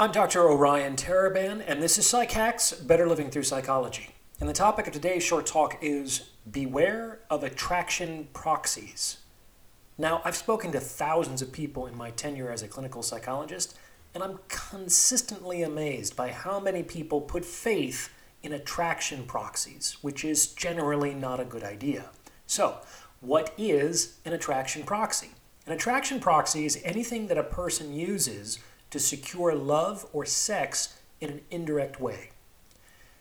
I'm Dr. Orion Taraban, and this is Psych Hacks Better Living Through Psychology. And the topic of today's short talk is Beware of Attraction Proxies. Now, I've spoken to thousands of people in my tenure as a clinical psychologist, and I'm consistently amazed by how many people put faith in attraction proxies, which is generally not a good idea. So, what is an attraction proxy? An attraction proxy is anything that a person uses to secure love or sex in an indirect way.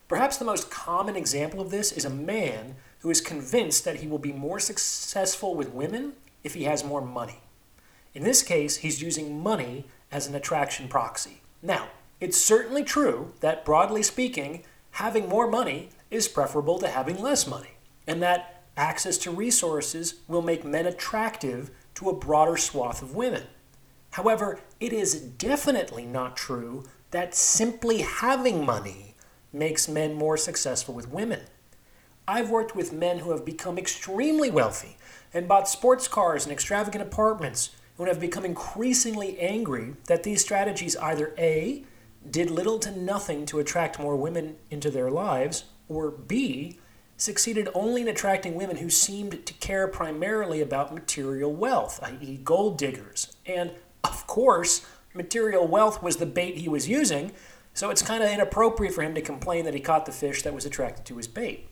Perhaps the most common example of this is a man who is convinced that he will be more successful with women if he has more money. In this case, he's using money as an attraction proxy. Now, it's certainly true that, broadly speaking, having more money is preferable to having less money, and that access to resources will make men attractive to a broader swath of women. However, it is definitely not true that simply having money makes men more successful with women. I've worked with men who have become extremely wealthy and bought sports cars and extravagant apartments who have become increasingly angry that these strategies either A, did little to nothing to attract more women into their lives, or B, succeeded only in attracting women who seemed to care primarily about material wealth, i.e., gold diggers, and of course, material wealth was the bait he was using, so it's kind of inappropriate for him to complain that he caught the fish that was attracted to his bait.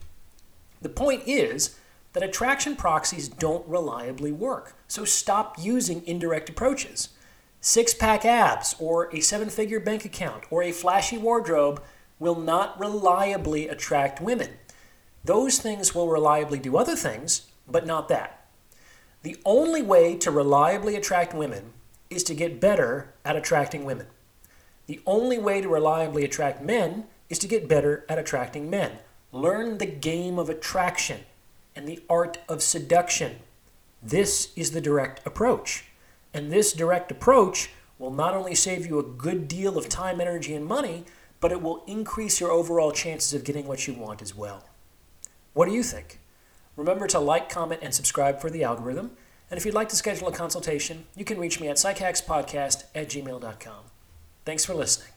The point is that attraction proxies don't reliably work, so stop using indirect approaches. Six pack abs, or a seven figure bank account, or a flashy wardrobe will not reliably attract women. Those things will reliably do other things, but not that. The only way to reliably attract women is to get better at attracting women. The only way to reliably attract men is to get better at attracting men. Learn the game of attraction and the art of seduction. This is the direct approach. And this direct approach will not only save you a good deal of time, energy, and money, but it will increase your overall chances of getting what you want as well. What do you think? Remember to like, comment, and subscribe for the algorithm. And if you'd like to schedule a consultation, you can reach me at psychhackspodcast at gmail.com. Thanks for listening.